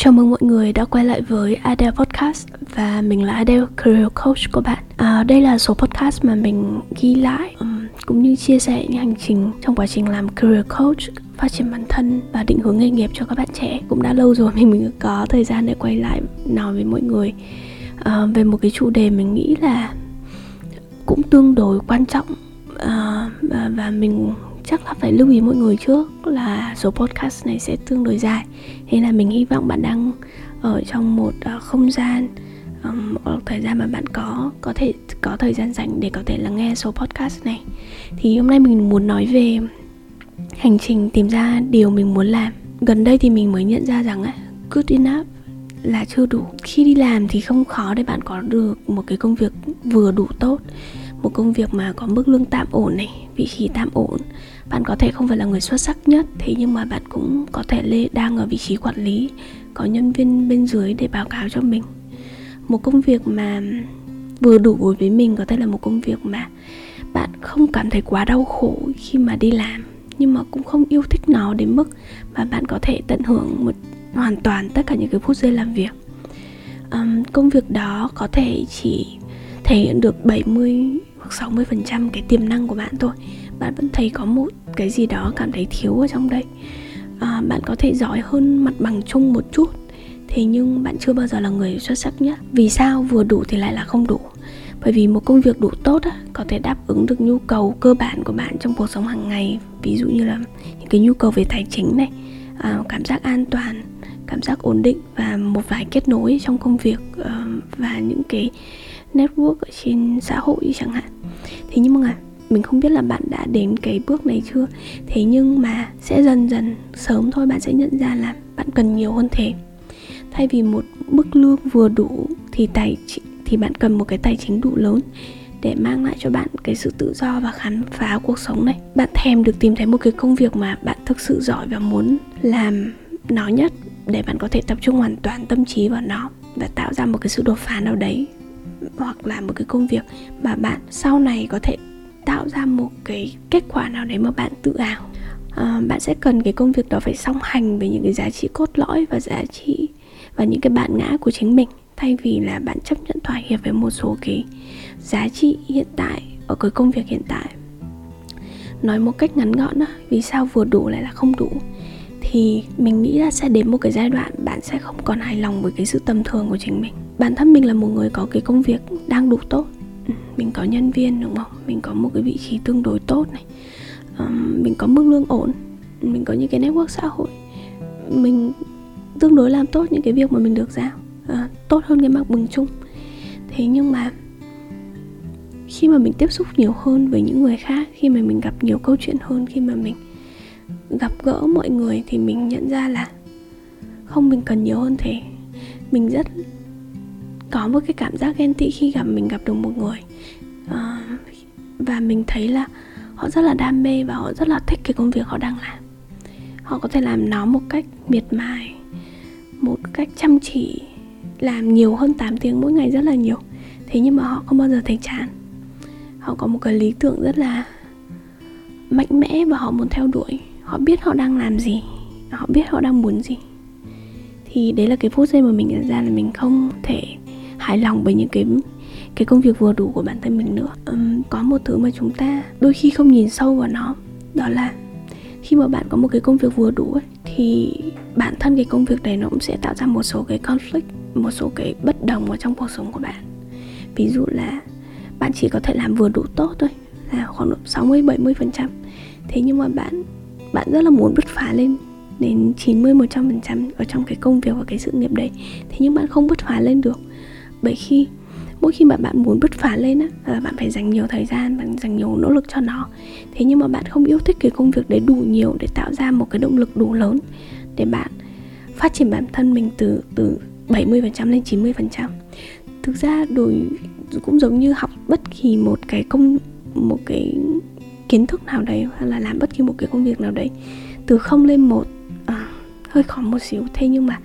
Chào mừng mọi người đã quay lại với Adele Podcast và mình là Adele, Career Coach của bạn. À, đây là số podcast mà mình ghi lại um, cũng như chia sẻ những hành trình trong quá trình làm Career Coach, phát triển bản thân và định hướng nghề nghiệp cho các bạn trẻ. Cũng đã lâu rồi mình mới có thời gian để quay lại nói với mọi người à, về một cái chủ đề mình nghĩ là cũng tương đối quan trọng à, và, và mình chắc là phải lưu ý mọi người trước là số podcast này sẽ tương đối dài. Nên là mình hy vọng bạn đang ở trong một uh, không gian um, một thời gian mà bạn có có thể có thời gian dành để có thể lắng nghe số podcast này. Thì hôm nay mình muốn nói về hành trình tìm ra điều mình muốn làm. Gần đây thì mình mới nhận ra rằng ấy, good enough là chưa đủ. Khi đi làm thì không khó để bạn có được một cái công việc vừa đủ tốt một công việc mà có mức lương tạm ổn này vị trí tạm ổn bạn có thể không phải là người xuất sắc nhất thế nhưng mà bạn cũng có thể lê đang ở vị trí quản lý có nhân viên bên dưới để báo cáo cho mình. Một công việc mà vừa đủ với mình có thể là một công việc mà bạn không cảm thấy quá đau khổ khi mà đi làm nhưng mà cũng không yêu thích nó đến mức mà bạn có thể tận hưởng một hoàn toàn tất cả những cái phút giây làm việc. Um, công việc đó có thể chỉ thể hiện được 70 hoặc 60% cái tiềm năng của bạn thôi bạn vẫn thấy có một cái gì đó cảm thấy thiếu ở trong đây à, bạn có thể giỏi hơn mặt bằng chung một chút. Thế nhưng bạn chưa bao giờ là người xuất sắc nhất. Vì sao vừa đủ thì lại là không đủ? Bởi vì một công việc đủ tốt á, có thể đáp ứng được nhu cầu cơ bản của bạn trong cuộc sống hàng ngày. Ví dụ như là những cái nhu cầu về tài chính này à, cảm giác an toàn cảm giác ổn định và một vài kết nối trong công việc uh, và những cái network ở trên xã hội chẳng hạn. Thế nhưng mà mình không biết là bạn đã đến cái bước này chưa. Thế nhưng mà sẽ dần dần, sớm thôi bạn sẽ nhận ra là bạn cần nhiều hơn thế. Thay vì một mức lương vừa đủ thì tài thì bạn cần một cái tài chính đủ lớn để mang lại cho bạn cái sự tự do và khám phá cuộc sống này. Bạn thèm được tìm thấy một cái công việc mà bạn thực sự giỏi và muốn làm nó nhất để bạn có thể tập trung hoàn toàn tâm trí vào nó và tạo ra một cái sự đột phá nào đấy, hoặc là một cái công việc mà bạn sau này có thể tạo ra một cái kết quả nào đấy mà bạn tự ảo à, bạn sẽ cần cái công việc đó phải song hành với những cái giá trị cốt lõi và giá trị và những cái bản ngã của chính mình. Thay vì là bạn chấp nhận thỏa hiệp với một số cái giá trị hiện tại ở cái công việc hiện tại. Nói một cách ngắn gọn đó vì sao vừa đủ lại là không đủ? Thì mình nghĩ là sẽ đến một cái giai đoạn bạn sẽ không còn hài lòng với cái sự tầm thường của chính mình. Bản thân mình là một người có cái công việc đang đủ tốt mình có nhân viên đúng không? Mình có một cái vị trí tương đối tốt này. Um, mình có mức lương ổn. Mình có những cái network xã hội. Mình tương đối làm tốt những cái việc mà mình được giao. À, tốt hơn cái mặt bằng chung. Thế nhưng mà khi mà mình tiếp xúc nhiều hơn với những người khác khi mà mình gặp nhiều câu chuyện hơn khi mà mình gặp gỡ mọi người thì mình nhận ra là không mình cần nhiều hơn thế. Mình rất có một cái cảm giác ghen tị khi gặp mình gặp được một người. À, và mình thấy là họ rất là đam mê và họ rất là thích cái công việc họ đang làm. Họ có thể làm nó một cách miệt mài một cách chăm chỉ làm nhiều hơn 8 tiếng mỗi ngày rất là nhiều. Thế nhưng mà họ không bao giờ thấy chán. Họ có một cái lý tưởng rất là mạnh mẽ và họ muốn theo đuổi. Họ biết họ đang làm gì họ biết họ đang muốn gì. Thì đấy là cái phút giây mà mình nhận ra là mình không thể hài lòng với những cái cái công việc vừa đủ của bản thân mình nữa. Um, có một thứ mà chúng ta đôi khi không nhìn sâu vào nó đó là khi mà bạn có một cái công việc vừa đủ ấy, thì bản thân cái công việc này nó cũng sẽ tạo ra một số cái conflict một số cái bất đồng ở trong cuộc sống của bạn. Ví dụ là bạn chỉ có thể làm vừa đủ tốt thôi là khoảng độ 60 70 phần trăm. Thế nhưng mà bạn bạn rất là muốn bứt phá lên đến 90 100 phần trăm ở trong cái công việc và cái sự nghiệp đấy. Thế nhưng bạn không bứt phá lên được bởi khi mỗi khi mà bạn muốn bứt phá lên á là bạn phải dành nhiều thời gian bạn dành nhiều nỗ lực cho nó. Thế nhưng mà bạn không yêu thích cái công việc đấy đủ nhiều để tạo ra một cái động lực đủ lớn để bạn phát triển bản thân mình từ từ 70% lên 90% thực ra đổi cũng giống như học bất kỳ một cái công một cái kiến thức nào đấy hay là làm bất kỳ một cái công việc nào đấy từ không lên một à, hơi khó một xíu. Thế nhưng mà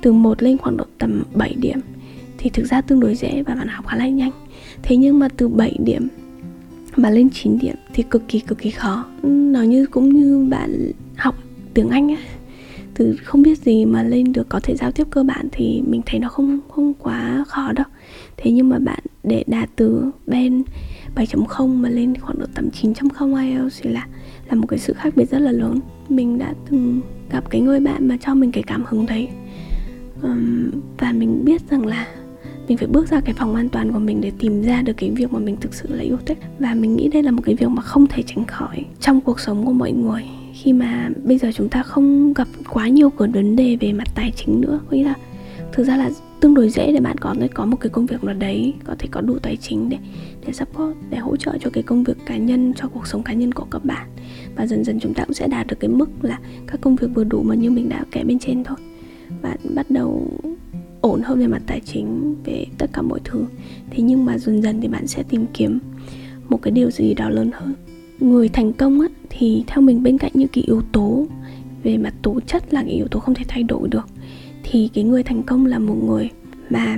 từ một lên khoảng độ tầm 7 điểm thì thực ra tương đối dễ và bạn học khá là nhanh. Thế nhưng mà từ 7 điểm mà lên 9 điểm thì cực kỳ cực kỳ khó. Nó như cũng như bạn học tiếng Anh ấy. Từ không biết gì mà lên được có thể giao tiếp cơ bản thì mình thấy nó không không quá khó đâu. Thế nhưng mà bạn để đạt từ bên 7.0 mà lên khoảng độ tầm 9.0 IELTS thì là là một cái sự khác biệt rất là lớn. Mình đã từng gặp cái người bạn mà cho mình cái cảm hứng đấy. Um, và mình biết rằng là mình phải bước ra cái phòng an toàn của mình để tìm ra được cái việc mà mình thực sự là yêu thích. Và mình nghĩ đây là một cái việc mà không thể tránh khỏi trong cuộc sống của mọi người. Khi mà bây giờ chúng ta không gặp quá nhiều cái vấn đề về mặt tài chính nữa, có nghĩa là thực ra là tương đối dễ để bạn có thể có một cái công việc nào đấy, có thể có đủ tài chính để để support, để hỗ trợ cho cái công việc cá nhân, cho cuộc sống cá nhân của các bạn. Và dần dần chúng ta cũng sẽ đạt được cái mức là các công việc vừa đủ mà như mình đã kể bên trên thôi. Bạn bắt đầu ổn hơn về mặt tài chính về tất cả mọi thứ. Thế nhưng mà dần dần thì bạn sẽ tìm kiếm một cái điều gì đó lớn hơn. Người thành công á, thì theo mình bên cạnh những cái yếu tố về mặt tố chất là cái yếu tố không thể thay đổi được. Thì cái người thành công là một người mà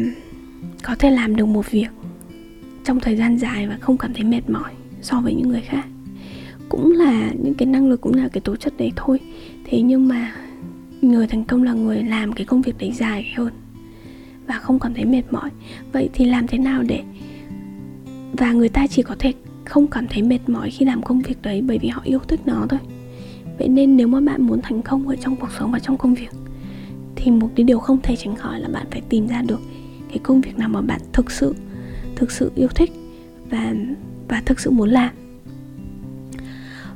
có thể làm được một việc trong thời gian dài và không cảm thấy mệt mỏi so với những người khác. Cũng là những cái năng lực cũng là cái tố chất đấy thôi. Thế nhưng mà người thành công là người làm cái công việc đấy dài hơn và không cảm thấy mệt mỏi. Vậy thì làm thế nào để và người ta chỉ có thể không cảm thấy mệt mỏi khi làm công việc đấy bởi vì họ yêu thích nó thôi. Vậy nên nếu mà bạn muốn thành công ở trong cuộc sống và trong công việc, thì một cái điều không thể tránh khỏi là bạn phải tìm ra được cái công việc nào mà bạn thực sự thực sự yêu thích và và thực sự muốn làm.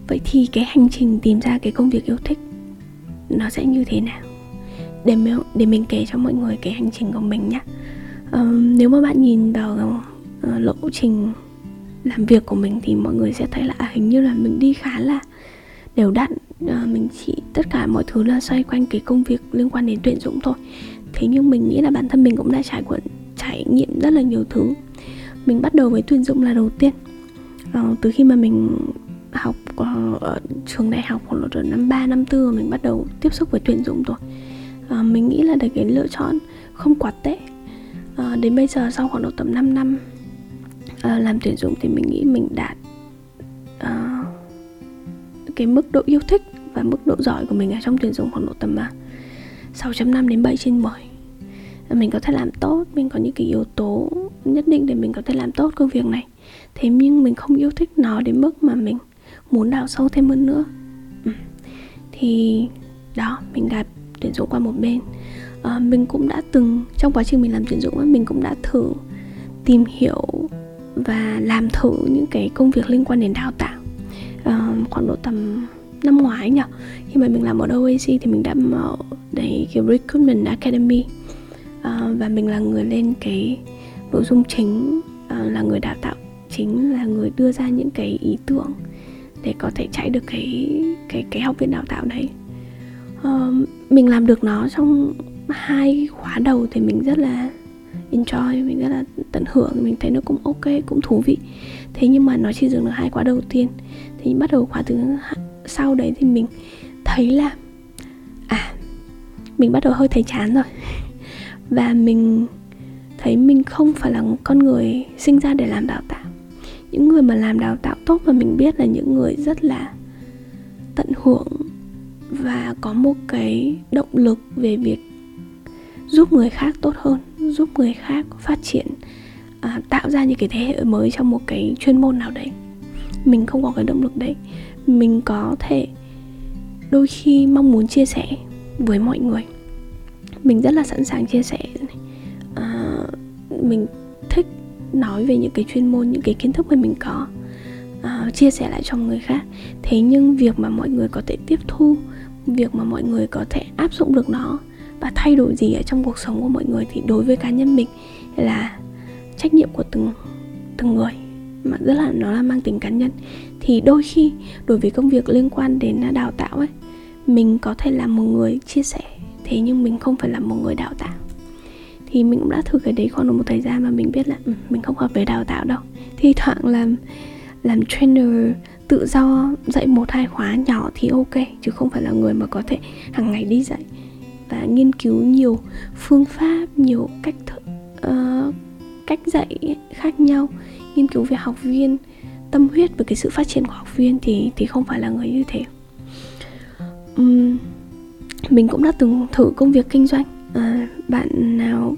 Vậy thì cái hành trình tìm ra cái công việc yêu thích nó sẽ như thế nào? Để mình, để mình kể cho mọi người cái hành trình của mình nhé um, nếu mà bạn nhìn vào uh, lộ trình làm việc của mình thì mọi người sẽ thấy là à, hình như là mình đi khá là đều đặn. À, mình chỉ tất cả mọi thứ là xoay quanh cái công việc liên quan đến tuyển dụng thôi. Thế nhưng mình nghĩ là bản thân mình cũng đã trải qua trải nghiệm rất là nhiều thứ. Mình bắt đầu với tuyển dụng là đầu tiên. À, từ khi mà mình học ở, trường đại học khoảng độ năm 3, năm 4 mình bắt đầu tiếp xúc với tuyển dụng rồi à, mình nghĩ là để cái lựa chọn không quá tệ. À, đến bây giờ sau khoảng độ tầm 5 năm à, làm tuyển dụng thì mình nghĩ mình đạt à, ờ, cái mức độ yêu thích và mức độ giỏi của mình ở trong tuyển dụng khoảng độ tầm à, 6.5 đến 7 trên 10 mình có thể làm tốt mình có những cái yếu tố nhất định để mình có thể làm tốt công việc này. Thế nhưng mình không yêu thích nó đến mức mà mình muốn đào sâu thêm hơn nữa. Ừ. thì đó mình gặp tuyển dụng qua một bên. À, mình cũng đã từng trong quá trình mình làm tuyển dụng mình cũng đã thử tìm hiểu và làm thử những cái công việc liên quan đến đào tạo à, khoảng độ tầm năm ngoái nhỉ. Khi mà mình làm ở OAC thì mình đã mở đấy cái recruitment academy. À, và mình là người lên cái nội dung chính à, là người đào tạo chính là người đưa ra những cái ý tưởng để có thể chạy được cái cái cái học viện đào tạo đấy uh, mình làm được nó trong hai khóa đầu thì mình rất là enjoy mình rất là tận hưởng mình thấy nó cũng ok cũng thú vị. Thế nhưng mà nó chỉ dừng được hai khóa đầu tiên. Thì bắt đầu khóa thứ sau đấy thì mình thấy là à mình bắt đầu hơi thấy chán rồi. Và mình thấy mình không phải là con người sinh ra để làm đào tạo. Những người mà làm đào tạo tốt mà mình biết là những người rất là tận hưởng và có một cái động lực về việc giúp người khác tốt hơn giúp người khác phát triển à, tạo ra những cái thế hệ mới trong một cái chuyên môn nào đấy. Mình không có cái động lực đấy. Mình có thể đôi khi mong muốn chia sẻ với mọi người. Mình rất là sẵn sàng chia sẻ à, mình thích nói về những cái chuyên môn những cái kiến thức mà mình có uh, chia sẻ lại cho người khác. Thế nhưng việc mà mọi người có thể tiếp thu việc mà mọi người có thể áp dụng được nó và thay đổi gì ở trong cuộc sống của mọi người thì đối với cá nhân mình là trách nhiệm của từng từng người mà rất là nó là mang tính cá nhân. Thì đôi khi đối với công việc liên quan đến đào tạo ấy mình có thể là một người chia sẻ thế nhưng mình không phải là một người đào tạo. Thì mình cũng đã thử cái đấy khoảng một thời gian mà mình biết là ừ, mình không hợp với đào tạo đâu. Thi thoảng là làm trainer tự do dạy một hai khóa nhỏ thì ok chứ không phải là người mà có thể hàng ngày đi dạy. Và nghiên cứu nhiều phương pháp nhiều cách th- uh, ờ, cách dạy khác nhau nghiên cứu về học viên tâm huyết về cái sự phát triển của học viên thì thì không phải là người như thế. Um, mình cũng đã từng thử công việc kinh doanh. À, bạn nào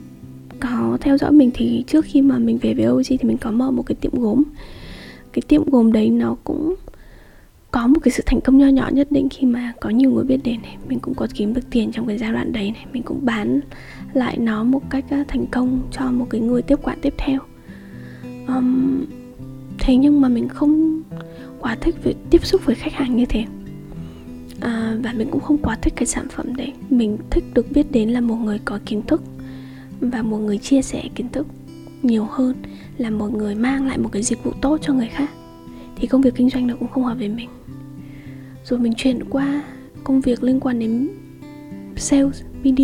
có theo dõi mình thì trước khi mà mình về với OG thì mình có mở một cái tiệm gốm cái tiệm gồm đấy nó cũng có một cái sự thành công nho nhỏ nhất định khi mà có nhiều người biết đến này. Mình cũng có kiếm được tiền trong cái giai đoạn đấy này. Mình cũng bán lại nó một cách à, thành công cho một cái người tiếp quản tiếp theo. Um, thế nhưng mà mình không quá thích việc tiếp xúc với khách hàng như thế. À, và mình cũng không quá thích cái sản phẩm đấy. Mình thích được biết đến là một người có kiến thức và một người chia sẻ kiến thức nhiều hơn là một người mang lại một cái dịch vụ tốt cho người khác. Thì công việc kinh doanh nó cũng không hợp với mình. Rồi mình chuyển qua công việc liên quan đến sales BD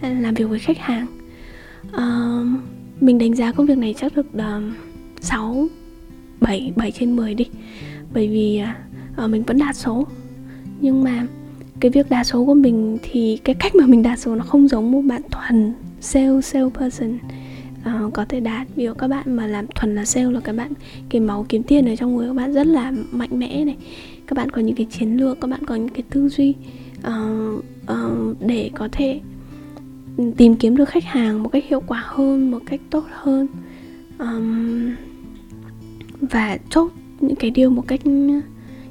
làm việc với khách hàng. Uh, mình đánh giá công việc này chắc được uh, 6 7 7 trên 10 đi. Bởi vì uh, mình vẫn đạt số. Nhưng mà cái việc đa số của mình thì cái cách mà mình đa số nó không giống một bạn thuần sale sale person uh, có thể đạt. Ví dụ các bạn mà làm thuần là sale là các bạn cái máu kiếm tiền ở trong người các bạn rất là mạnh mẽ này. Các bạn có những cái chiến lược các bạn có những cái tư duy uh, uh, để có thể ừ, tìm kiếm được khách hàng một cách hiệu quả hơn một cách tốt hơn. Um, và chốt những cái điều một cách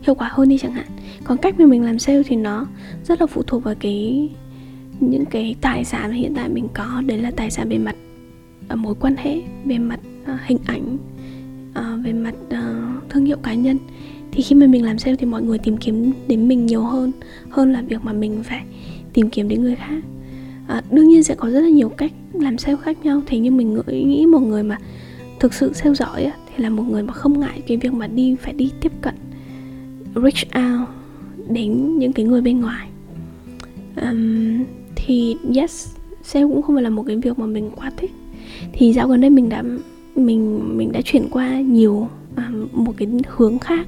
hiệu quả hơn đi chẳng hạn. Còn cách mà mình làm sale thì nó rất là phụ thuộc vào cái những cái tài sản hiện tại mình có. Đấy là tài sản về mặt À, mối quan hệ về mặt à, hình ảnh à, về mặt thương hiệu cá nhân. Thì khi mà mình làm sale thì mọi người tìm kiếm đến mình nhiều hơn hơn là việc mà mình phải tìm kiếm đến người khác. À, đương nhiên sẽ có rất là nhiều cách làm sale khác nhau. Thế nhưng mình nghĩ một người mà thực sự sale giỏi á, thì là một người mà không ngại cái việc mà đi phải đi tiếp cận reach out đến những cái người bên ngoài. Um, thì yes sale cũng không phải là một cái việc mà mình quá thích thì dạo gần đây mình đã mình mình đã chuyển qua nhiều à, một cái hướng khác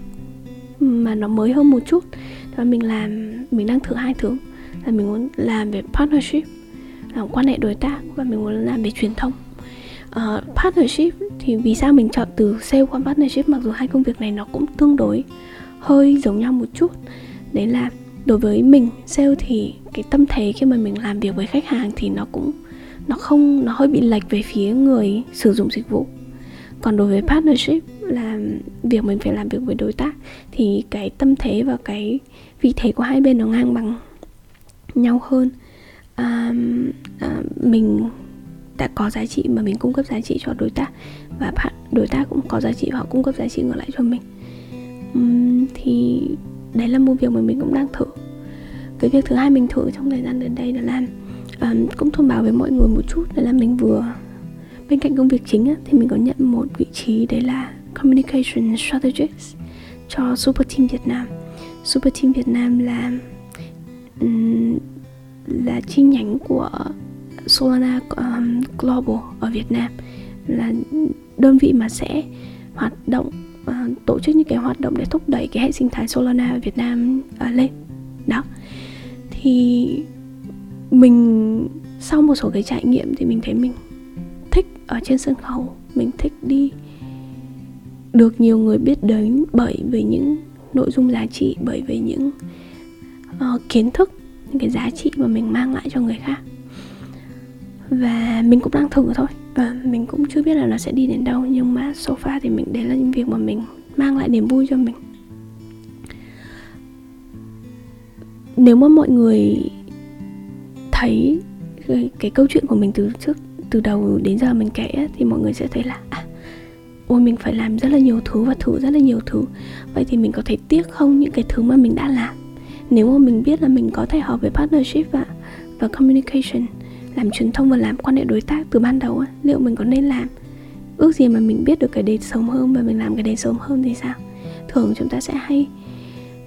mà nó mới hơn một chút. Và mình làm mình đang thử hai thứ. Là mình muốn làm về partnership làm quan hệ đối tác và mình muốn làm về truyền thông. Uh, partnership thì vì sao mình chọn từ sale qua partnership mặc dù hai công việc này nó cũng tương đối hơi giống nhau một chút. Đấy là đối với mình sale thì cái tâm thế khi mà mình làm việc với khách hàng thì nó cũng nó không nó hơi bị lệch về phía người sử dụng dịch vụ. Còn đối với partnership là việc mình phải làm việc với đối tác thì cái tâm thế và cái vị thế của hai bên nó ngang bằng nhau hơn. À, à, mình đã có giá trị mà mình cung cấp giá trị cho đối tác và bạn đối tác cũng có giá trị họ cung cấp giá trị ngược lại cho mình. Uhm, thì đấy là một việc mà mình cũng đang thử. Cái việc thứ hai mình thử trong thời gian gần đây là làm um, cũng thông báo với mọi người một chút đấy là mình vừa bên cạnh công việc chính á, thì mình có nhận một vị trí đấy là communication strategist cho super team Việt Nam. Super team Việt Nam là um, là chi nhánh của Solana um, Global ở Việt Nam. Là đơn vị mà sẽ hoạt động uh, tổ chức những cái hoạt động để thúc đẩy cái hệ sinh thái Solana ở Việt Nam uh, lên. Đó. Thì mình sau một số cái trải nghiệm thì mình thấy mình thích ở trên sân khấu mình thích đi được nhiều người biết đến bởi vì những nội dung giá trị bởi vì những uh, kiến thức những cái giá trị mà mình mang lại cho người khác. Và mình cũng đang thử thôi và mình cũng chưa biết là nó sẽ đi đến đâu nhưng mà so far thì mình đấy là những việc mà mình mang lại niềm vui cho mình. Nếu mà mọi người thấy cái, cái câu chuyện của mình từ trước từ đầu đến giờ mình kể thì mọi người sẽ thấy là à, ôi mình phải làm rất là nhiều thứ và thử rất là nhiều thứ. Vậy thì mình có thể tiếc không những cái thứ mà mình đã làm? Nếu mà mình biết là mình có thể hợp với partnership và và communication làm truyền thông và làm quan hệ đối tác từ ban đầu liệu mình có nên làm? Ước gì mà mình biết được cái đấy sớm hơn và mình làm cái đấy sớm hơn thì sao? Thường chúng ta sẽ hay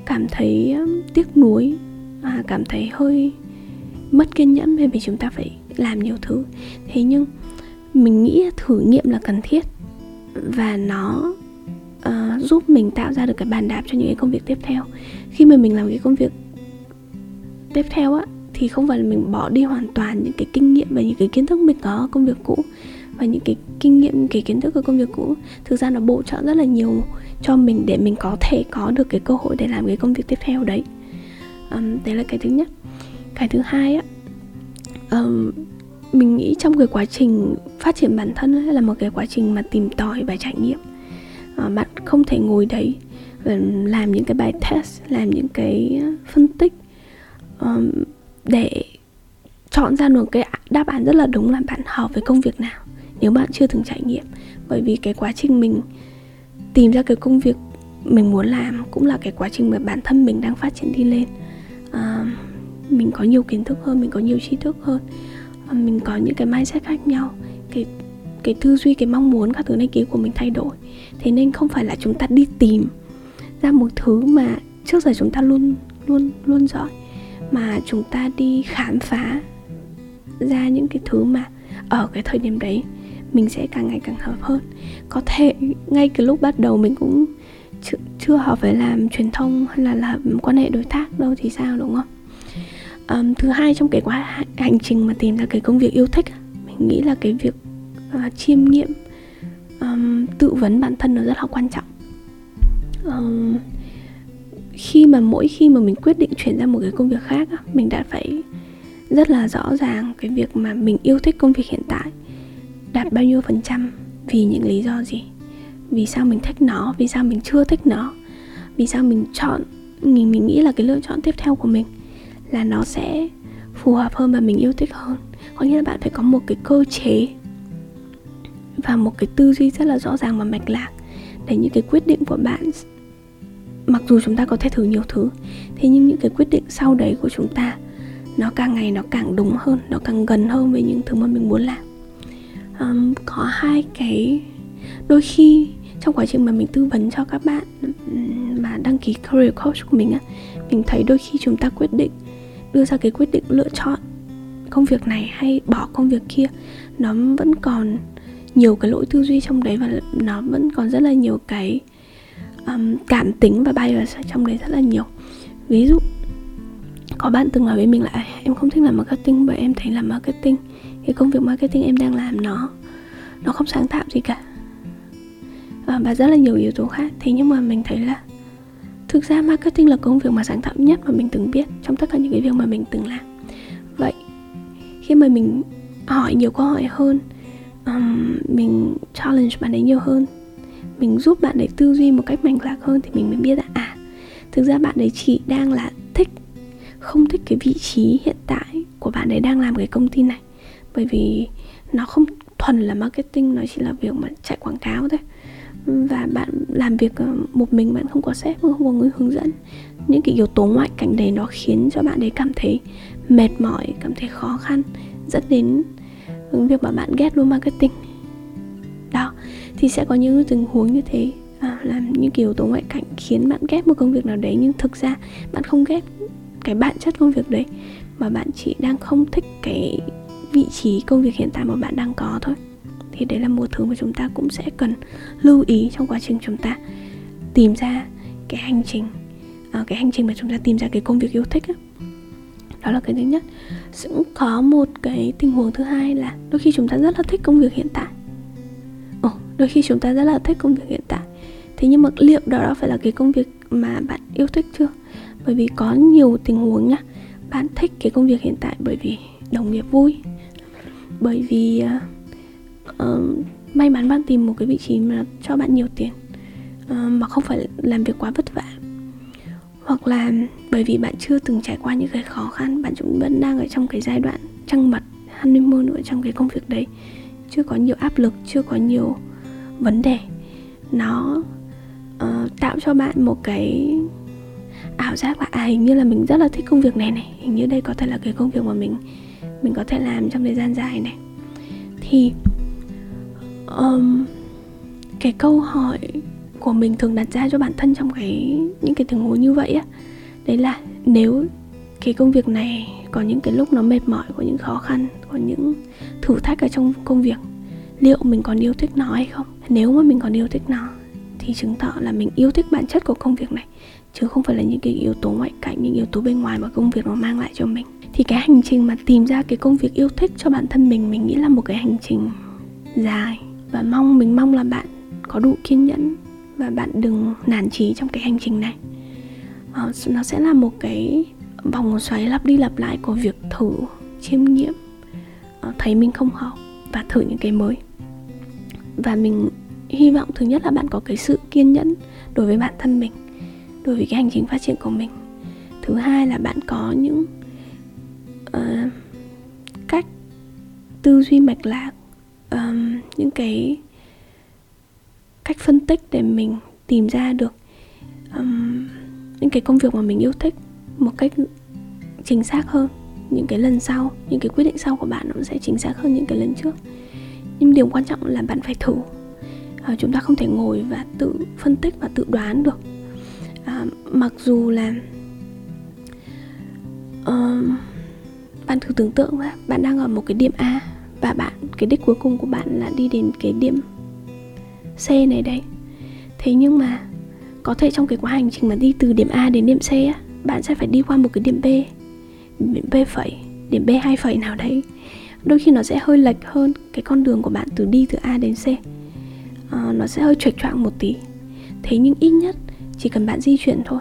cảm thấy tiếc nuối và cảm thấy hơi mất kiên nhẫn bởi vì chúng ta phải làm nhiều thứ. Thế nhưng mình nghĩ thử nghiệm là cần thiết và nó uh, giúp mình tạo ra được cái bàn đạp cho những cái công việc tiếp theo. Khi mà mình làm cái công việc tiếp theo á thì không phải là mình bỏ đi hoàn toàn những cái kinh nghiệm và những cái kiến thức mình có ở công việc cũ và những cái kinh nghiệm cái kiến thức ở công việc cũ. Thực ra nó bổ trợ rất là nhiều cho mình để mình có thể có được cái cơ hội để làm cái công việc tiếp theo đấy. Um, đấy là cái thứ nhất cái thứ hai á um, mình nghĩ trong cái quá trình phát triển bản thân ấy, là một cái quá trình mà tìm tòi và trải nghiệm. Uh, bạn không thể ngồi đấy làm những cái bài test làm những cái phân tích um, để chọn ra được cái đáp án rất là đúng là bạn hợp với công việc nào nếu bạn chưa từng trải nghiệm. Bởi vì cái quá trình mình tìm ra cái công việc mình muốn làm cũng là cái quá trình mà bản thân mình đang phát triển đi lên. Um, mình có nhiều kiến thức hơn mình có nhiều tri thức hơn. À, mình có những cái mindset khác nhau cái cái tư duy cái mong muốn các thứ này kia của mình thay đổi. Thế nên không phải là chúng ta đi tìm ra một thứ mà trước giờ chúng ta luôn luôn luôn giỏi mà chúng ta đi khám phá ra những cái thứ mà ở cái thời điểm đấy mình sẽ càng ngày càng hợp hơn. Có thể ngay cái lúc bắt đầu mình cũng chưa, chưa hợp với làm truyền thông hay là làm quan hệ đối tác đâu thì sao đúng không? Um, thứ hai trong cái quá hành trình mà tìm ra cái công việc yêu thích mình nghĩ là cái việc uh, chiêm nghiệm um, tự vấn bản thân nó rất là quan trọng. Um, khi mà mỗi khi mà mình quyết định chuyển ra một cái công việc khác mình đã phải rất là rõ ràng cái việc mà mình yêu thích công việc hiện tại đạt bao nhiêu phần trăm vì những lý do gì? Vì sao mình thích nó? Vì sao mình chưa thích nó? Vì sao mình chọn mình mình nghĩ là cái lựa chọn tiếp theo của mình là nó sẽ phù hợp hơn và mình yêu thích hơn. Có nghĩa là bạn phải có một cái cơ chế và một cái tư duy rất là rõ ràng và mạch lạc để những cái quyết định của bạn mặc dù chúng ta có thể thử nhiều thứ thế nhưng những cái quyết định sau đấy của chúng ta nó càng ngày nó càng đúng hơn nó càng gần hơn với những thứ mà mình muốn làm. Um, có hai cái đôi khi trong quá trình mà mình tư vấn cho các bạn mà đăng ký career coach của mình á mình thấy đôi khi chúng ta quyết định đưa ra cái quyết định lựa chọn công việc này hay bỏ công việc kia nó vẫn còn nhiều cái lỗi tư duy trong đấy và nó vẫn còn rất là nhiều cái um, cảm tính và bias vào trong đấy rất là nhiều. Ví dụ có bạn từng nói với mình là à, em không thích làm marketing bởi em thấy làm marketing cái công việc marketing em đang làm nó nó không sáng tạo gì cả. Và rất là nhiều yếu tố khác. Thế nhưng mà mình thấy là thực ra marketing là công việc mà sáng tạo nhất mà mình từng biết trong tất cả những cái việc mà mình từng làm. Vậy khi mà mình hỏi nhiều câu hỏi hơn um, mình challenge bạn ấy nhiều hơn mình giúp bạn ấy tư duy một cách mạch lạc hơn thì mình mới biết là à thực ra bạn ấy chỉ đang là thích không thích cái vị trí hiện tại của bạn ấy đang làm cái công ty này. Bởi vì nó không thuần là marketing nó chỉ là việc mà chạy quảng cáo thôi và bạn làm việc ờ, một mình bạn không có sếp không có người hướng dẫn. Những cái yếu tố ngoại cảnh đấy nó khiến cho bạn ấy cảm thấy mệt mỏi cảm thấy khó khăn dẫn đến việc mà bạn ghét luôn marketing. Đó thì sẽ có những tình huống như thế à, làm những cái yếu tố ngoại cảnh khiến bạn ghét một công việc nào đấy nhưng thực ra bạn không ghét cái bản chất công việc đấy mà bạn chỉ đang không thích cái vị trí công việc hiện tại mà bạn đang có thôi thì đấy là một thứ mà chúng ta cũng sẽ cần lưu ý trong quá trình chúng ta tìm ra cái hành trình à, cái hành trình mà chúng ta tìm ra cái công việc yêu thích đó, đó là cái thứ nhất. Cũng có một cái tình huống thứ hai là đôi khi chúng ta rất là thích công việc hiện tại. Ồ, đôi khi chúng ta rất là thích công việc hiện tại. Thế nhưng mà liệu đó, đó phải là cái công việc mà bạn yêu thích chưa? Bởi vì có nhiều tình huống nhá bạn thích cái công việc hiện tại bởi vì đồng nghiệp vui bởi vì uh, uh, may mắn bạn tìm một cái vị trí mà cho bạn nhiều tiền uh, mà không phải làm việc quá vất vả. Hoặc là bởi vì bạn chưa từng trải qua những cái khó khăn bạn cũng vẫn đang ở trong cái giai đoạn trăng mật honeymoon ở trong cái công việc đấy. Chưa có nhiều áp lực chưa có nhiều vấn đề. Nó uh, tạo cho bạn một cái ảo giác là à hình như là mình rất là thích công việc này này hình như đây có thể là cái công việc mà mình mình có thể làm trong thời gian dài này. Thì um, cái câu hỏi của mình thường đặt ra cho bản thân trong cái những cái tình huống như vậy á đấy là nếu cái công việc này có những cái lúc nó mệt mỏi có những khó khăn có những thử thách ở trong công việc liệu mình còn yêu thích nó hay không? Nếu mà mình còn yêu thích nó thì chứng tỏ là mình yêu thích bản chất của công việc này chứ không phải là những cái yếu tố ngoại cảnh những yếu tố bên ngoài mà công việc nó mang lại cho mình. Thì cái hành trình mà tìm ra cái công việc yêu thích cho bản thân mình mình nghĩ là một cái hành trình dài và mong mình mong là bạn có đủ kiên nhẫn và bạn đừng nản chí trong cái hành trình này. Uh, nó sẽ là một cái vòng xoáy lặp đi lặp lại của việc thử chiêm nghiệm uh, thấy mình không hợp và thử những cái mới. Và mình hy vọng thứ nhất là bạn có cái sự kiên nhẫn đối với bản thân mình đối với cái hành trình phát triển của mình. Thứ hai là bạn có những uh, cách tư duy mạch lạc um, những cái cách phân tích để mình tìm ra được um, những cái công việc mà mình yêu thích một cách chính xác hơn. Những cái lần sau những cái quyết định sau của bạn nó sẽ chính xác hơn những cái lần trước. Nhưng điều quan trọng là bạn phải thử. À, chúng ta không thể ngồi và tự phân tích và tự đoán được. À, mặc dù là uh, bạn thử tưởng tượng ra bạn đang ở một cái điểm A và bạn cái đích cuối cùng của bạn là đi đến cái điểm C này đây thế nhưng mà có thể trong cái quá hành trình mà đi từ điểm A đến điểm C á bạn sẽ phải đi qua một cái điểm B điểm B phẩy điểm B hai phẩy nào đấy. Đôi khi nó sẽ hơi lệch hơn cái con đường của bạn từ đi từ A đến C. À, nó sẽ hơi trệch choạng một tí. Thế nhưng ít nhất chỉ cần bạn di chuyển thôi.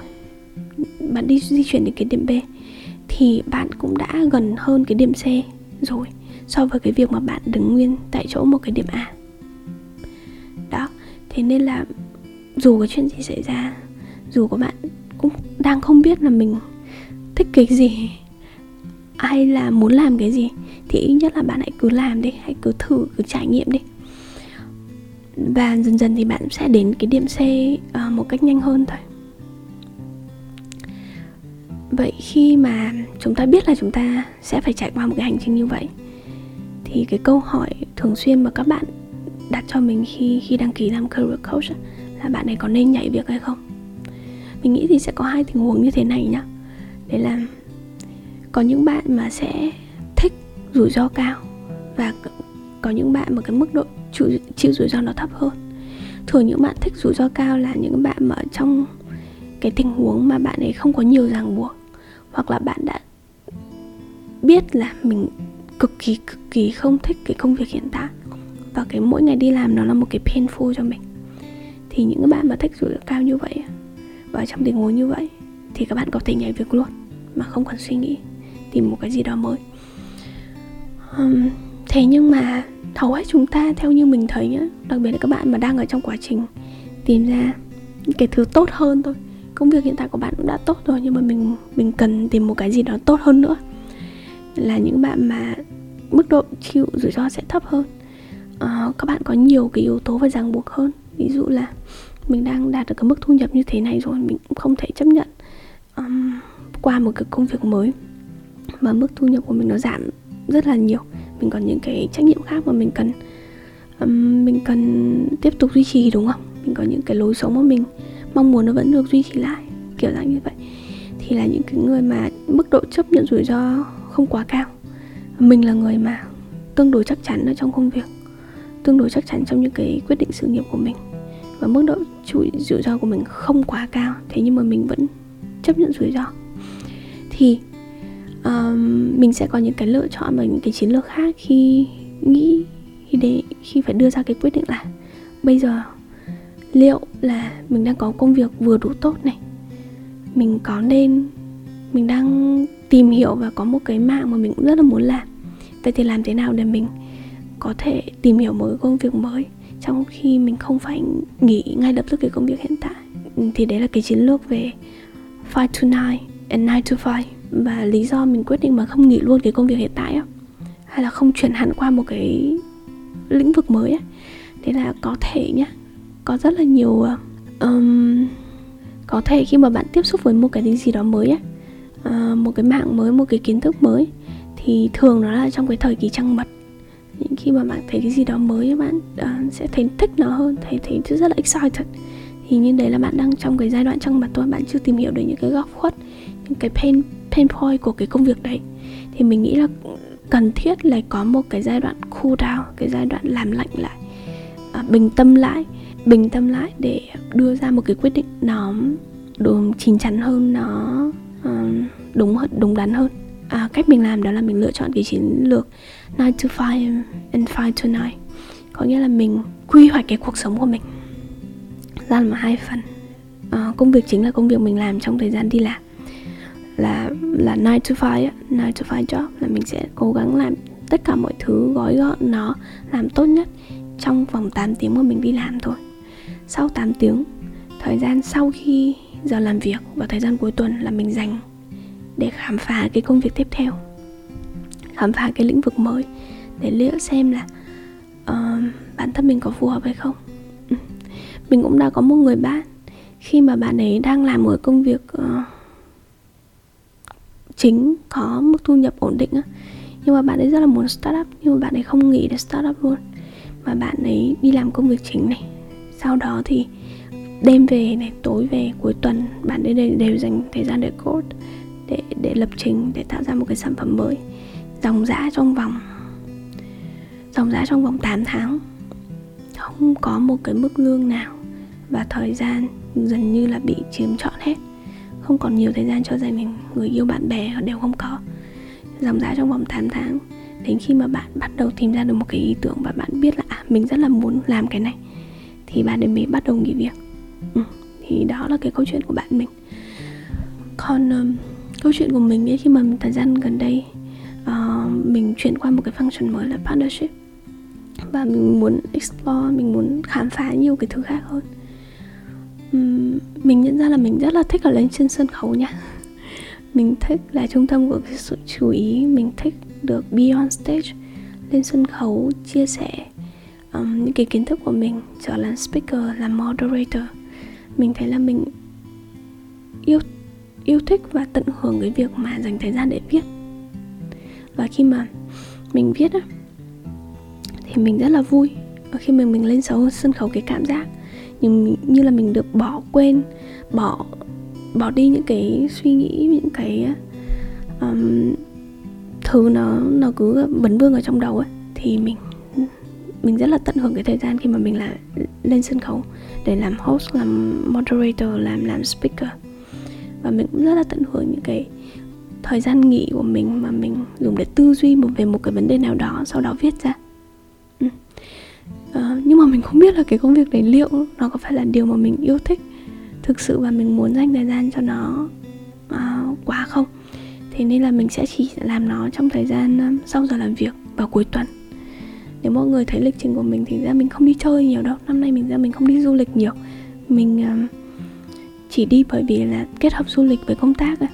Bạn đi di chuyển đến cái điểm B thì bạn cũng đã gần hơn cái điểm C rồi so với cái việc mà bạn đứng nguyên tại chỗ một cái điểm A. Đó thế nên là dù có chuyện gì xảy ra dù có bạn cũng đang không biết là mình thích cái gì hay là muốn làm cái gì thì ít nhất là bạn hãy cứ làm đi hãy cứ thử cứ trải nghiệm đi. Và dần dần thì bạn sẽ đến cái điểm C uh, một cách nhanh hơn thôi. Vậy khi mà chúng ta biết là chúng ta sẽ phải trải qua một cái hành trình như vậy thì cái câu hỏi thường xuyên mà các bạn đặt cho mình khi khi đăng ký làm career coach là bạn này có nên nhảy việc hay không? Mình nghĩ thì sẽ có hai tình huống như thế này nhá. Đấy là có những bạn mà sẽ thích rủi ro cao và có những bạn mà cái mức độ chịu, chịu rủi ro nó thấp hơn. Thường những bạn thích rủi ro cao là những bạn mà ở trong cái tình huống mà bạn ấy không có nhiều ràng buộc hoặc là bạn đã biết là mình cực kỳ cực kỳ không thích cái công việc hiện tại. Và cái mỗi ngày đi làm nó là một cái painful cho mình. Thì những bạn mà thích rủi ro cao như vậy và trong tình huống như vậy thì các bạn có thể nhảy việc luôn mà không cần suy nghĩ tìm một cái gì đó mới. Um, thế nhưng mà hầu hết chúng ta theo như mình thấy nhá đặc biệt là các bạn mà đang ở trong quá trình tìm ra cái thứ tốt hơn thôi. Công việc hiện tại của bạn cũng đã tốt rồi nhưng mà mình mình cần tìm một cái gì đó tốt hơn nữa là những bạn mà mức độ chịu rủi ro sẽ thấp hơn. Uh, các bạn có nhiều cái yếu tố và ràng buộc hơn. Ví dụ là mình đang đạt được cái mức thu nhập như thế này rồi mình cũng không thể chấp nhận um, qua một cái công việc mới. Mà mức thu nhập của mình nó giảm rất là nhiều. Mình còn những cái trách nhiệm khác mà mình cần um, mình cần tiếp tục duy trì đúng không? Mình có những cái lối sống mà mình mong muốn nó vẫn được duy trì lại kiểu dạng như vậy. Thì là những cái người mà mức độ chấp nhận rủi ro không quá cao. Mình là người mà tương đối chắc chắn ở trong công việc tương đối chắc chắn trong những cái quyết định sự nghiệp của mình. Và mức độ rủi rủi ro của mình không quá cao thế nhưng mà mình vẫn chấp nhận rủi ro. Thì um, mình sẽ có những cái lựa chọn và những cái chiến lược khác khi nghĩ khi để khi phải đưa ra cái quyết định là bây giờ liệu là mình đang có công việc vừa đủ tốt này mình có nên mình đang tìm hiểu và có một cái mạng mà mình cũng rất là muốn làm. Vậy thì làm thế nào để mình có thể tìm hiểu một cái công việc mới trong khi mình không phải nghỉ ngay lập tức cái công việc hiện tại? Ừ, thì đấy là cái chiến lược về 5 to 9 and 9 to 5 và lý do mình quyết định mà không nghỉ luôn cái công việc hiện tại á. Hay là không chuyển hẳn qua một cái lĩnh vực mới á. Thế là có thể nhá có rất là nhiều um, có thể khi mà bạn tiếp xúc với một cái gì đó mới á uh, một cái mạng mới một cái kiến thức mới thì thường nó là trong cái thời kỳ trăng mật. Những khi mà bạn thấy cái gì đó mới bạn uh, sẽ thấy thích nó hơn thấy thấy rất là excited. Thì như đấy là bạn đang trong cái giai đoạn trăng mật thôi bạn chưa tìm hiểu được những cái góc khuất những cái pain pain point của cái công việc đấy. Thì mình nghĩ là cần thiết là có một cái giai đoạn cool down cái giai đoạn làm lạnh lại à, bình tâm lại bình tâm lại để đưa ra một cái quyết định nó đúng chín chắn hơn nó uh, đúng đúng đắn hơn. À, cách mình làm đó là mình lựa chọn cái chiến lược 9 to 5 and 5 to 9 có nghĩa là mình quy hoạch cái cuộc sống của mình ra làm hai phần. À, công việc chính là công việc mình làm trong thời gian đi làm. Là là 9 to 5 9 to 5 job là mình sẽ cố gắng làm tất cả mọi thứ gói gọn nó làm tốt nhất trong vòng 8 tiếng mà mình đi làm thôi. Sau 8 tiếng thời gian sau khi giờ làm việc và thời gian cuối tuần là mình dành để khám phá cái công việc tiếp theo khám phá cái lĩnh vực mới để liệu xem là uh, bản thân mình có phù hợp hay không. Ừ. Mình cũng đã có một người bạn. Khi mà bạn ấy đang làm một công việc uh, chính có mức thu nhập ổn định á nhưng mà bạn ấy rất là muốn start up nhưng mà bạn ấy không nghĩ để start up luôn. Mà bạn ấy đi làm công việc chính này. Sau đó thì đêm về này tối về cuối tuần bạn ấy đều, đều dành thời gian để code để để lập trình để tạo ra một cái sản phẩm mới. Dòng dã trong vòng dòng dã trong vòng 8 tháng không có một cái mức lương nào và thời gian dần như là bị chiếm trọn hết. Không còn nhiều thời gian cho gia đình người yêu bạn bè đều không có. Dòng dã trong vòng 8 tháng đến khi mà bạn bắt đầu tìm ra được một cái ý tưởng và bạn biết là à, mình rất là muốn làm cái này thì bạn ấy mới bắt đầu nghỉ việc ừ, thì đó là cái câu chuyện của bạn mình. Còn um, câu chuyện của mình ấy khi mà thời gian gần đây uh, mình chuyển qua một cái function mới là partnership. Và mình muốn explore mình muốn khám phá nhiều cái thứ khác hơn. Um, mình nhận ra là mình rất là thích ở lên trên sân khấu nha. Mình thích là trung tâm của cái sự chú ý mình thích được be on stage lên sân khấu chia sẻ um, những cái kiến thức của mình trở làm speaker làm moderator mình thấy là mình yêu yêu thích và tận hưởng cái việc mà dành thời gian để viết. Và khi mà mình viết á thì mình rất là vui. Và khi mình mình lên sâu sân khấu cái cảm giác như, như là mình được bỏ quên bỏ bỏ đi những cái suy nghĩ những cái um, thứ nó nó cứ bấn vương ở trong đầu ấy thì mình mình rất là tận hưởng cái thời gian khi mà mình là lên sân khấu để làm host làm moderator làm làm speaker. Và mình cũng rất là tận hưởng những cái thời gian nghỉ của mình mà mình dùng để tư duy một về một cái vấn đề nào đó sau đó viết ra. Ừ. à, nhưng mà mình không biết là cái công việc đấy liệu nó có phải là điều mà mình yêu thích thực sự và mình muốn dành thời gian cho nó à, quá không. Thế nên là mình sẽ chỉ làm nó trong thời gian sau giờ làm việc vào cuối tuần nếu mọi người thấy lịch trình của mình thì ra mình không đi chơi nhiều đâu. Năm nay mình ra mình không đi du lịch nhiều. Mình uh, chỉ đi bởi vì là kết hợp du lịch với công tác ấy.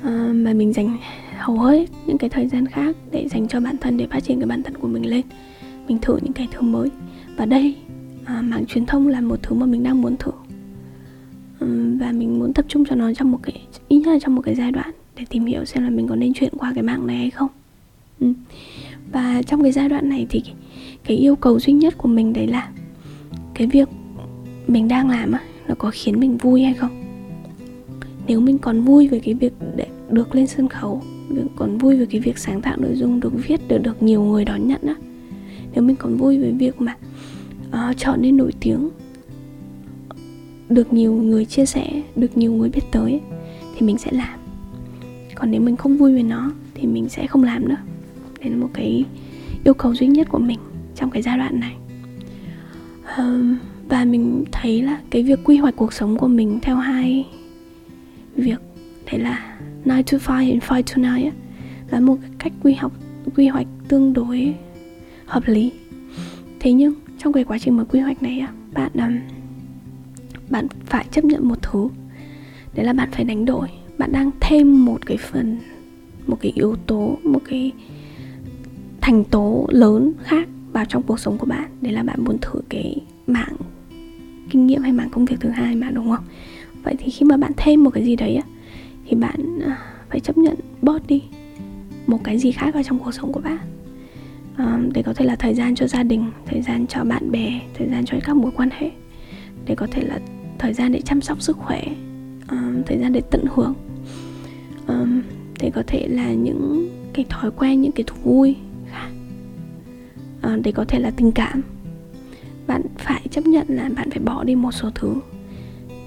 Uh, ờ, mà mình dành hầu hết những cái thời gian khác để dành cho bản thân để phát triển cái bản thân của mình lên. Mình thử những cái thứ mới. Và đây à, mạng truyền thông là một thứ mà mình đang muốn thử. Um, và mình muốn tập trung cho nó trong một cái ít nhất là trong một cái giai đoạn để tìm hiểu xem là mình có nên chuyển qua cái mạng này hay không. Ừ và trong cái giai đoạn này thì cái, cái yêu cầu duy nhất của mình đấy là cái việc mình đang làm á nó có khiến mình vui hay không? Nếu mình còn vui về cái việc để được lên sân khấu còn vui về cái việc sáng tạo nội dung được viết được được nhiều người đón nhận á nếu mình còn vui về việc mà ờ, uh, trở nên nổi tiếng được nhiều người chia sẻ được nhiều người biết tới thì mình sẽ làm. Còn nếu mình không vui về nó thì mình sẽ không làm nữa đấy là một cái yêu cầu duy nhất của mình trong cái giai đoạn này. Um, và mình thấy là cái việc quy hoạch cuộc sống của mình theo hai việc. Đấy là 9 to 5 and 5 to 9 là một cách quy học quy hoạch tương đối hợp lý. Thế nhưng trong cái quá trình mà quy hoạch này bạn um, bạn phải chấp nhận một thứ. Đấy là bạn phải đánh đổi. Bạn đang thêm một cái phần một cái yếu tố một cái thành tố lớn khác vào trong cuộc sống của bạn đấy là bạn muốn thử cái mảng kinh nghiệm hay mảng công việc thứ hai mà, đúng không? Vậy thì khi mà bạn thêm một cái gì đấy thì bạn à, phải chấp nhận bớt đi một cái gì khác vào trong cuộc sống của bạn. À, để có thể là thời gian cho gia đình, thời gian cho bạn bè, thời gian cho các mối quan hệ, để có thể là thời gian để chăm sóc sức khỏe à, thời gian để tận hưởng để có thể là những cái thói quen, những cái thú vui Ờ, để có thể là tình cảm. Bạn phải chấp nhận là bạn phải bỏ đi một số thứ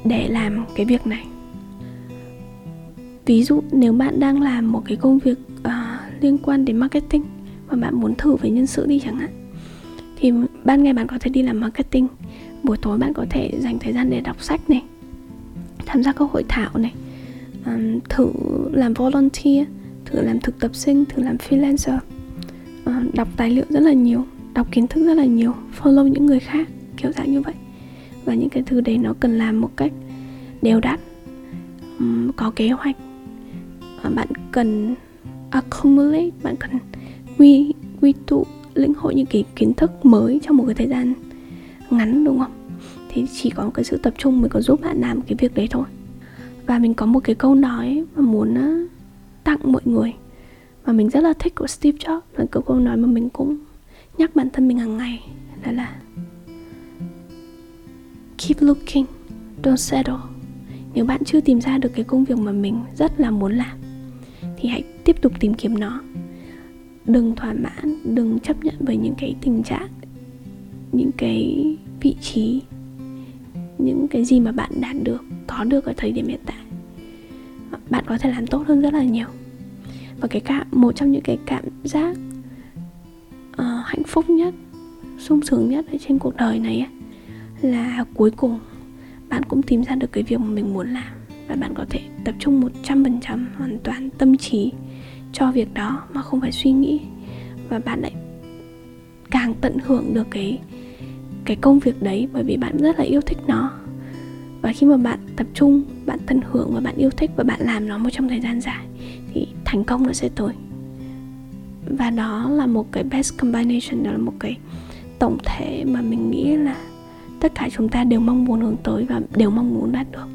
để làm cái việc này. Ví dụ nếu bạn đang làm một cái công việc uh, liên quan đến marketing và bạn muốn thử về nhân sự đi chẳng hạn thì ban ngày bạn có thể đi làm marketing buổi tối bạn có thể dành thời gian để đọc sách này tham gia các hội thảo này um, thử làm volunteer thử làm thực tập sinh thử làm freelancer. Ờ, đọc tài liệu rất là nhiều đọc kiến thức rất là nhiều follow những người khác kiểu dạng như vậy. Và những cái thứ đấy nó cần làm một cách đều đặn um, có kế hoạch. Uh, bạn cần accumulate bạn cần quy quy tụ lĩnh hội những cái kiến thức mới trong một cái thời gian ngắn đúng không? Thì chỉ có cái sự tập trung mới có giúp bạn làm cái việc đấy thôi. Và mình có một cái câu nói mà muốn ờ, tặng mọi người mà mình rất là thích của Steve Jobs. Là cái câu nói mà mình cũng nhắc bản thân mình hàng ngày, đó là keep looking, don't settle. Nếu bạn chưa tìm ra được cái công việc mà mình rất là muốn làm, thì hãy tiếp tục tìm kiếm nó. Đừng thỏa mãn, đừng chấp nhận với những cái tình trạng, những cái vị trí, những cái gì mà bạn đạt được, có được ở thời điểm hiện tại. Bạn có thể làm tốt hơn rất là nhiều và cái cảm một trong những cái cảm giác uh, hạnh phúc nhất sung sướng nhất ở trên cuộc đời này ấy, là cuối cùng bạn cũng tìm ra được cái việc mà mình muốn làm. Và bạn có thể tập trung một trăm phần trăm hoàn toàn tâm trí cho việc đó mà không phải suy nghĩ. Và bạn lại càng tận hưởng được cái cái công việc đấy bởi vì bạn rất là yêu thích nó. Và khi mà bạn tập trung bạn tận hưởng và bạn yêu thích và bạn làm nó một trong thời gian dài thành công nó sẽ tới. Và đó là một cái best combination đó là một cái tổng thể mà mình nghĩ là tất cả chúng ta đều mong muốn hướng tới và đều mong muốn đạt được.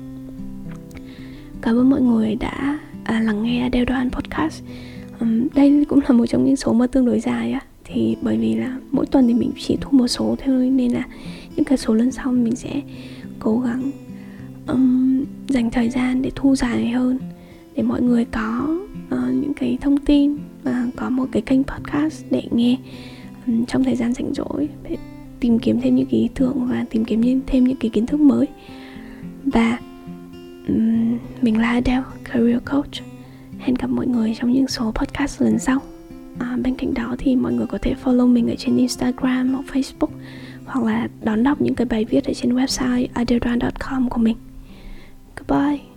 Cảm ơn mọi người đã à, lắng nghe Adele Đoan Podcast. Um, đây cũng là một trong những số mà tương đối dài á. Thì bởi vì là mỗi tuần thì mình chỉ thu một số thôi nên là những cái số lần sau mình sẽ cố gắng um, dành thời gian để thu dài hơn để mọi người có uh, những cái thông tin và có một cái kênh podcast để nghe um, trong thời gian rảnh rỗi để tìm kiếm thêm những cái ý tưởng và tìm kiếm thêm những cái kiến thức mới. Và um, mình là Adele Career Coach. Hẹn gặp mọi người trong những số podcast lần sau. À, bên cạnh đó thì mọi người có thể follow mình ở trên Instagram hoặc Facebook hoặc là đón đọc những cái bài viết ở trên website adelran.com của mình. Goodbye!